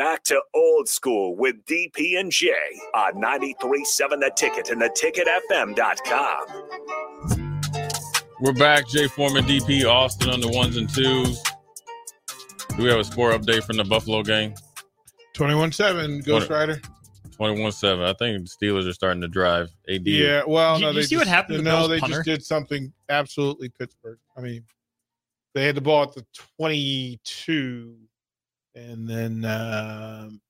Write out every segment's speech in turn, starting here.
Back to old school with DP and J on 93.7 The Ticket and theticketfm.com. We're back. Jay Foreman, DP, Austin on the ones and twos. Do we have a score update from the Buffalo game? 21 7, Ghost What- Rider. 21 7. I think the Steelers are starting to drive. AD. Yeah, well, Did no, you they see what just- happened No, they punter? just did something absolutely Pittsburgh. I mean, they had the ball at the 22, and then, um,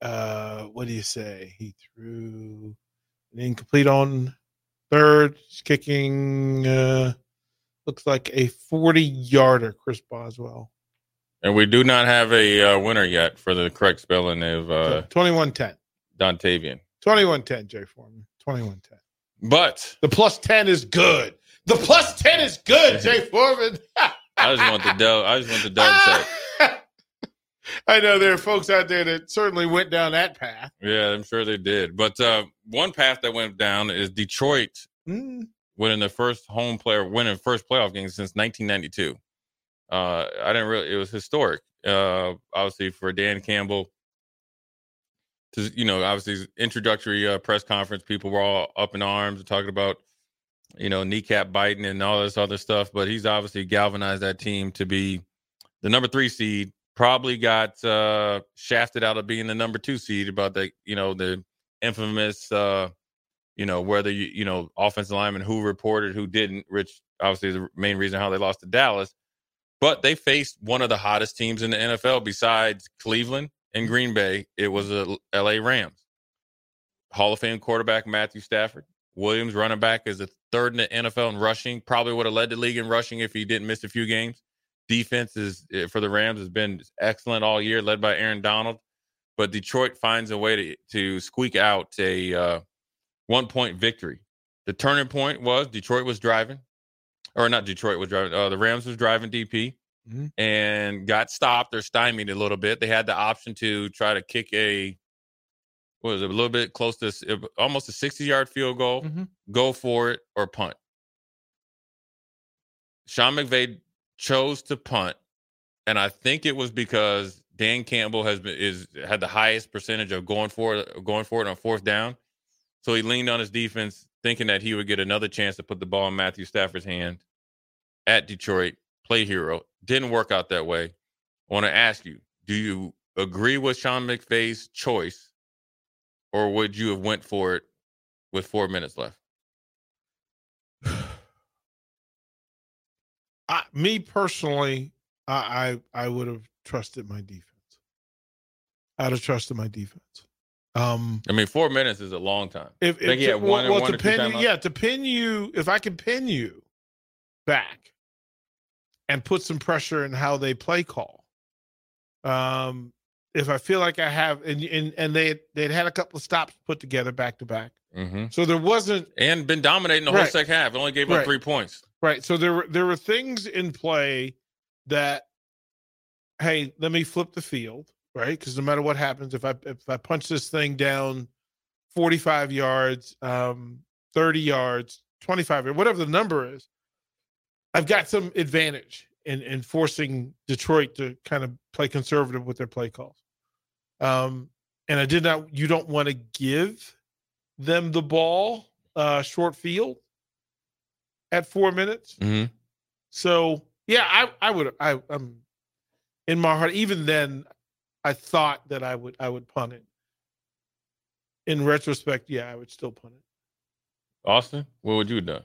uh, what do you say? He threw an incomplete on third, kicking, uh, looks like a 40 yarder, Chris Boswell. And we do not have a uh, winner yet for the correct spelling of uh, 21 10. Dontavian. 21 10, Jay Foreman. 21 10. But The plus 10 is good. The plus 10 is good, Jay Foreman. I just want the dub. I just want the dub set. I know there are folks out there that certainly went down that path. Yeah, I'm sure they did. But uh, one path that went down is Detroit Mm, winning the first home player winning first playoff game since 1992. Uh, I didn't really. It was historic. Uh, obviously for Dan Campbell. To you know, obviously his introductory uh, press conference, people were all up in arms talking about you know kneecap biting and all this other stuff. But he's obviously galvanized that team to be the number three seed. Probably got uh, shafted out of being the number two seed about the you know the infamous uh, you know whether you you know offensive lineman who reported who didn't. which obviously is the main reason how they lost to Dallas, but they faced one of the hottest teams in the NFL besides Cleveland and Green Bay. It was the L.A. Rams. Hall of Fame quarterback Matthew Stafford. Williams running back is the third in the NFL in rushing. Probably would have led the league in rushing if he didn't miss a few games. Defense is eh, for the Rams has been excellent all year, led by Aaron Donald. But Detroit finds a way to to squeak out a uh, one point victory. The turning point was Detroit was driving, or not Detroit was driving. Uh, the Rams was driving DP Mhm. and got stopped or stymied a little bit. They had the option to try to kick a was it, a little bit close to almost a sixty yard field goal, Mhm. go for it or punt. Sean McVay chose to punt, and I think it was because Dan Campbell has been is had the highest percentage of going for it, going for it on fourth down. So he leaned on his defense, thinking that he would get another chance to put the ball in Matthew Stafford's hand at Detroit. Play hero didn't work out that way. I want to ask you: Do you agree with Sean McVay's choice, or would you have went for it with four minutes left? I, me personally, I, I I would have trusted my defense. I'd have trusted my defense. Um, I mean, four minutes is a long time. if, if he had well, one well, one to pin you, yeah, to pin you, if I can pin you back and put some pressure in how they play call. Um, if I feel like I have, and and and they they'd had a couple of stops put together back to back, hmm so there wasn't And been dominating the whole Right. second half. Only gave up Right. three points. Right. So there were there were things in play that, hey, let me flip the field, right? Because no matter what happens, if I if I punch this thing down forty five yards, um, thirty yards, twenty five yards, whatever the number is, I've got some advantage in in forcing Detroit to kind of play conservative with their play calls. Um, and I did not. You don't want to give them the ball uh, short field at four minutes. Mm-hmm. So yeah, I I would I I'm in my heart. Even then, I thought that I would I would punt it. In retrospect, yeah, I would still punt it. Austin, what would you have done?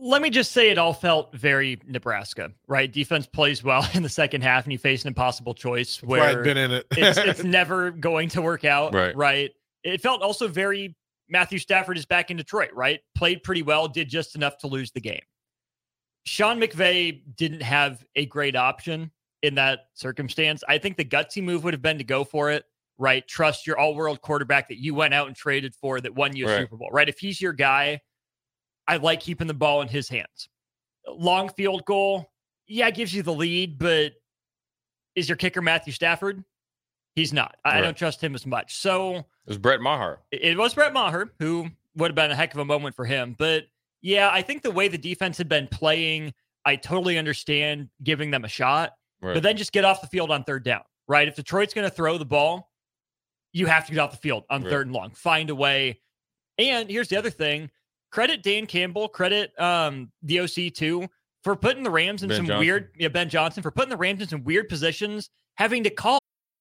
Let me just say it all felt very Nebraska, right? Defense plays well in the second half, and you face an impossible choice where I've been in it. it's, it's never going to work out, Right. Right. It felt also very Matthew Stafford is back in Detroit, right? Played pretty well, did just enough to lose the game. Sean McVay didn't have a great option in that circumstance. I think the gutsy move would have been to go for it, right? Trust your all world quarterback that you went out and traded for that won you a Right. Super Bowl, right? If he's your guy, I like keeping the ball in his hands. Long field goal, yeah, it gives you the lead, but is your kicker Matthew Stafford? He's not. I I don't trust him as much. So It was Brett Maher. it it was Brett Maher, who would have been a heck of a moment for him. But yeah, I think the way the defense had been playing, I totally understand giving them a shot, Right. but then just get off the field on third down, right? If Detroit's going to throw the ball, you have to get off the field on Right. third and long. Find a way. And here's the other thing credit Dan Campbell, credit um, the OC too, for putting the Rams in Ben some Johnson. weird, yeah, Ben Johnson, for putting the Rams in some weird positions, having to call.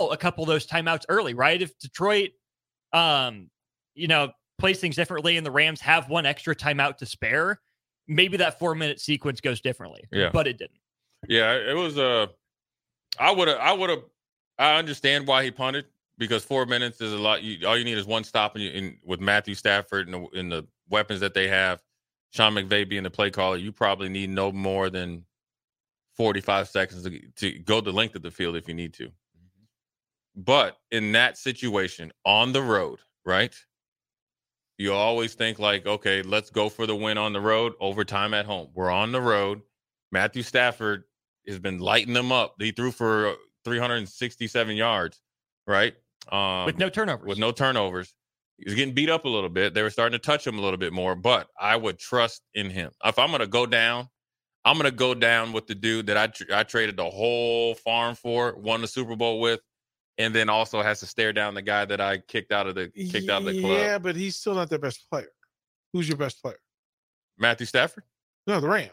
A couple of those timeouts early, right? If Detroit, um, you know, plays things differently and the Rams have one extra timeout to spare, maybe that four minute sequence goes differently. Yeah. But it didn't. Yeah, it was Uh, I would have. I would have. I understand why he punted because four minutes is a lot. You, all you need is one stop, and, you, and with Matthew Stafford and the, and the weapons that they have, Sean McVay being the play caller, you probably need no more than forty-five seconds to, to go the length of the field if you need to. But in that situation, on the road, right? You always think like, okay, let's go for the win on the road. Overtime at home. We're on the road. Matthew Stafford has been lighting them up. He threw for uh, 367 yards, right? Um, With no turnovers. with no turnovers. He was getting beat up a little bit. They were starting to touch him a little bit more, but I would trust in him. If I'm going to go down, I'm going to go down with the dude that I tr- I traded the whole farm for, won the Super Bowl with, and then also has to stare down the guy that I kicked out of the kicked out of the club. Yeah, but he's still not their best player. Who's your best player? Matthew Stafford, No, the Rams.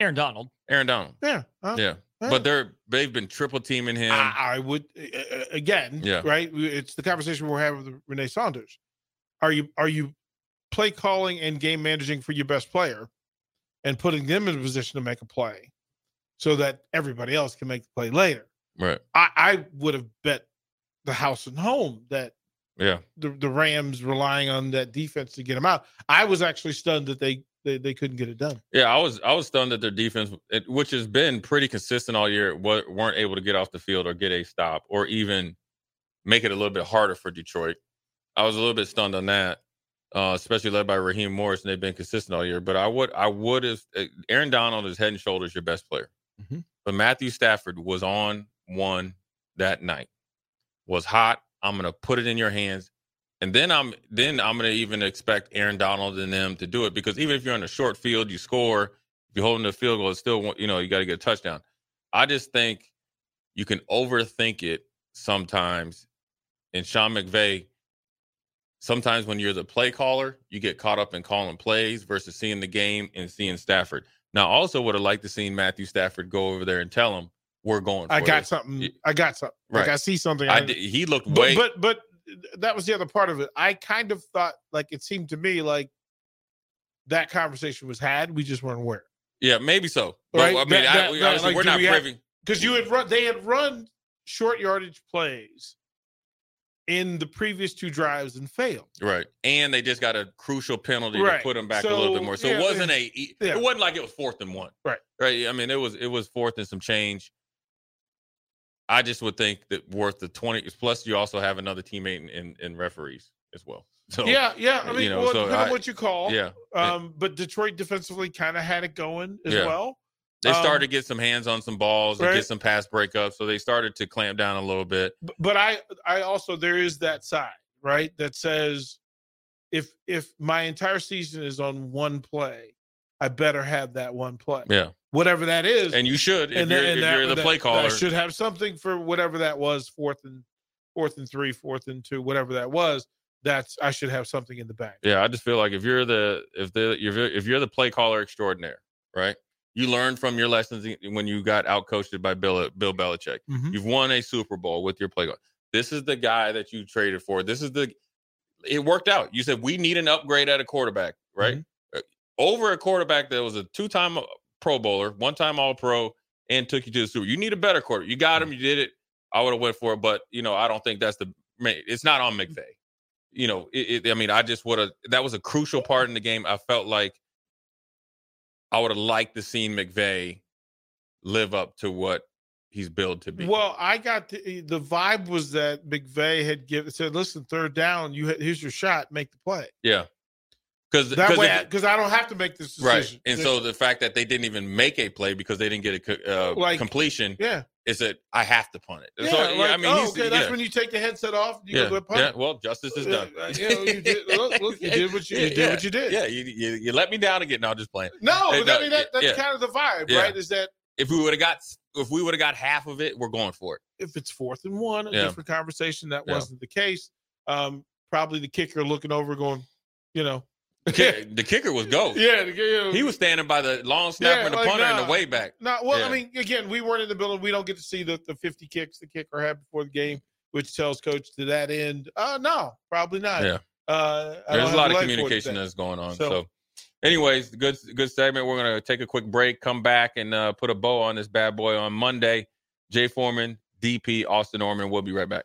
Aaron Donald. Aaron Donald. Yeah. huh? Yeah, Yeah. but they're they've been triple teaming him. I, I would uh, uh, again. Yeah. Right. It's the conversation we're having with Renee Saunders. Are you are you play calling and game managing for your best player, and putting them in a position to make a play, so that everybody else can make the play later? right. I, I would have bet the house and home that Yeah. the, the Rams relying on that defense to get them out. I was actually stunned that they they, they couldn't get it done. Yeah, I was I was stunned that their defense, it- which has been pretty consistent all year, wa- weren't able to get off the field or get a stop or even make it a little bit harder for Detroit. I was a little bit stunned on that, uh, especially led by Raheem Morris, and they've been consistent all year. But I would I would have uh, Aaron Donald is head and shoulders your best player, Mhm. but Matthew Stafford was on one that night, was hot. I'm gonna put it in your hands. And then I'm then I'm gonna even expect Aaron Donald and them to do it because even if you're on a short field, you score. If you're holding the field goal, it's still you know you got to get a touchdown. I just think you can overthink it sometimes. And Sean McVay, sometimes when you're the play caller, you get caught up in calling plays versus seeing the game and seeing Stafford. Now, I also would have liked to seen Matthew Stafford go over there and tell him we're going. For I got this." something. I got something. Like Right. I see something. I did, he looked but, way. but but that was the other part of it. I kind of thought like it seemed to me like that conversation was had. We just weren't aware yeah, maybe so. But, Right, I mean, that- I, we- that, obviously, like, we're not we privy. because you had run. They had run short yardage plays in the previous two drives and failed. Right. And they just got a crucial penalty Right. to put them back a little bit more. So yeah, it wasn't a yeah. it wasn't like it was fourth and one. Right. Right. I mean, it was it was fourth and some change. I just would think that worth the 20 plus you also have another teammate in, in, in referees as well. So yeah, yeah. I mean, you know, well, so depending on what you call. yeah. Um, but Detroit defensively kind of had it going as Yeah. well. They Um, started to get some hands on some balls and right. get some pass breakups. So they started to clamp down a little bit. But I, I also there is that side right that says, if if my entire season is on one play, I better have that one play, Yeah. Whatever that is. And you should if And you're, that- if that- you're the that- play caller. should have something for whatever that was, fourth and fourth and three, fourth and two, whatever that was. That's I should have something in the back. Yeah, I just feel like if you're the if the if you're, if you're the play caller extraordinaire, right? You learned from your lessons when you got outcoached by Bill Bill Belichick. Mhm. You've won a Super Bowl with your play caller. This is the guy that you traded for. This is the it worked out. You said we need an upgrade at a quarterback, right? Mm-hmm. Uh, Over a quarterback that was a two-time Pro Bowler, one-time All-Pro, and took you to the Super. You need a better quarter. You got him. Mm. You did it. I would have went for it, but you know I don't think that's the. Main. It's not on mm. McVay you know, it, it, I mean, I just would have. That was a crucial part in the game. I felt like I would have liked to seen McVay live up to what he's billed to be. Well, I got the, eh, the vibe was that McVay had given said, "Listen, third down, you here's your shot, make the play." yeah, because That way, because I don't have to make this decision. right. And so the fact that they didn't even make a play because they didn't get a uh, Like, completion yeah, is that I have to punt it. yeah. so like, I mean, oh, okay, that's yeah, when you take the headset off. You yeah, go punt. yeah. Well, justice is done. Yeah, you, know, you did, look, look, you did what you, did yeah, what you did. Yeah, you, you, you let me down again. No, just playing. No, Hey, but no, I mean that, that's kind of the vibe, right? Is that If we would have got, if we would have got half of it, we're going for it. if it's fourth and one, a different conversation. That wasn't the case. Um, probably the kicker looking over, going, you know, Kick- the kicker was go. yeah, the, know, He was standing by the long snapper Yeah, and the like, punter and nah. the way back. No, well, Yeah. I mean, again, we weren't in the building. We don't get to see the, the 50 kicks the kicker had before the game, which tells coach to that end. Uh no, probably not. Yeah. Uh, There's a lot of leg for it communication that's going on. So- So, anyways, good good segment. We're gonna take a quick break, come back, and uh, put a bow on this bad boy on Monday. Jay Foreman, DP, Austin Norman. We'll be right back.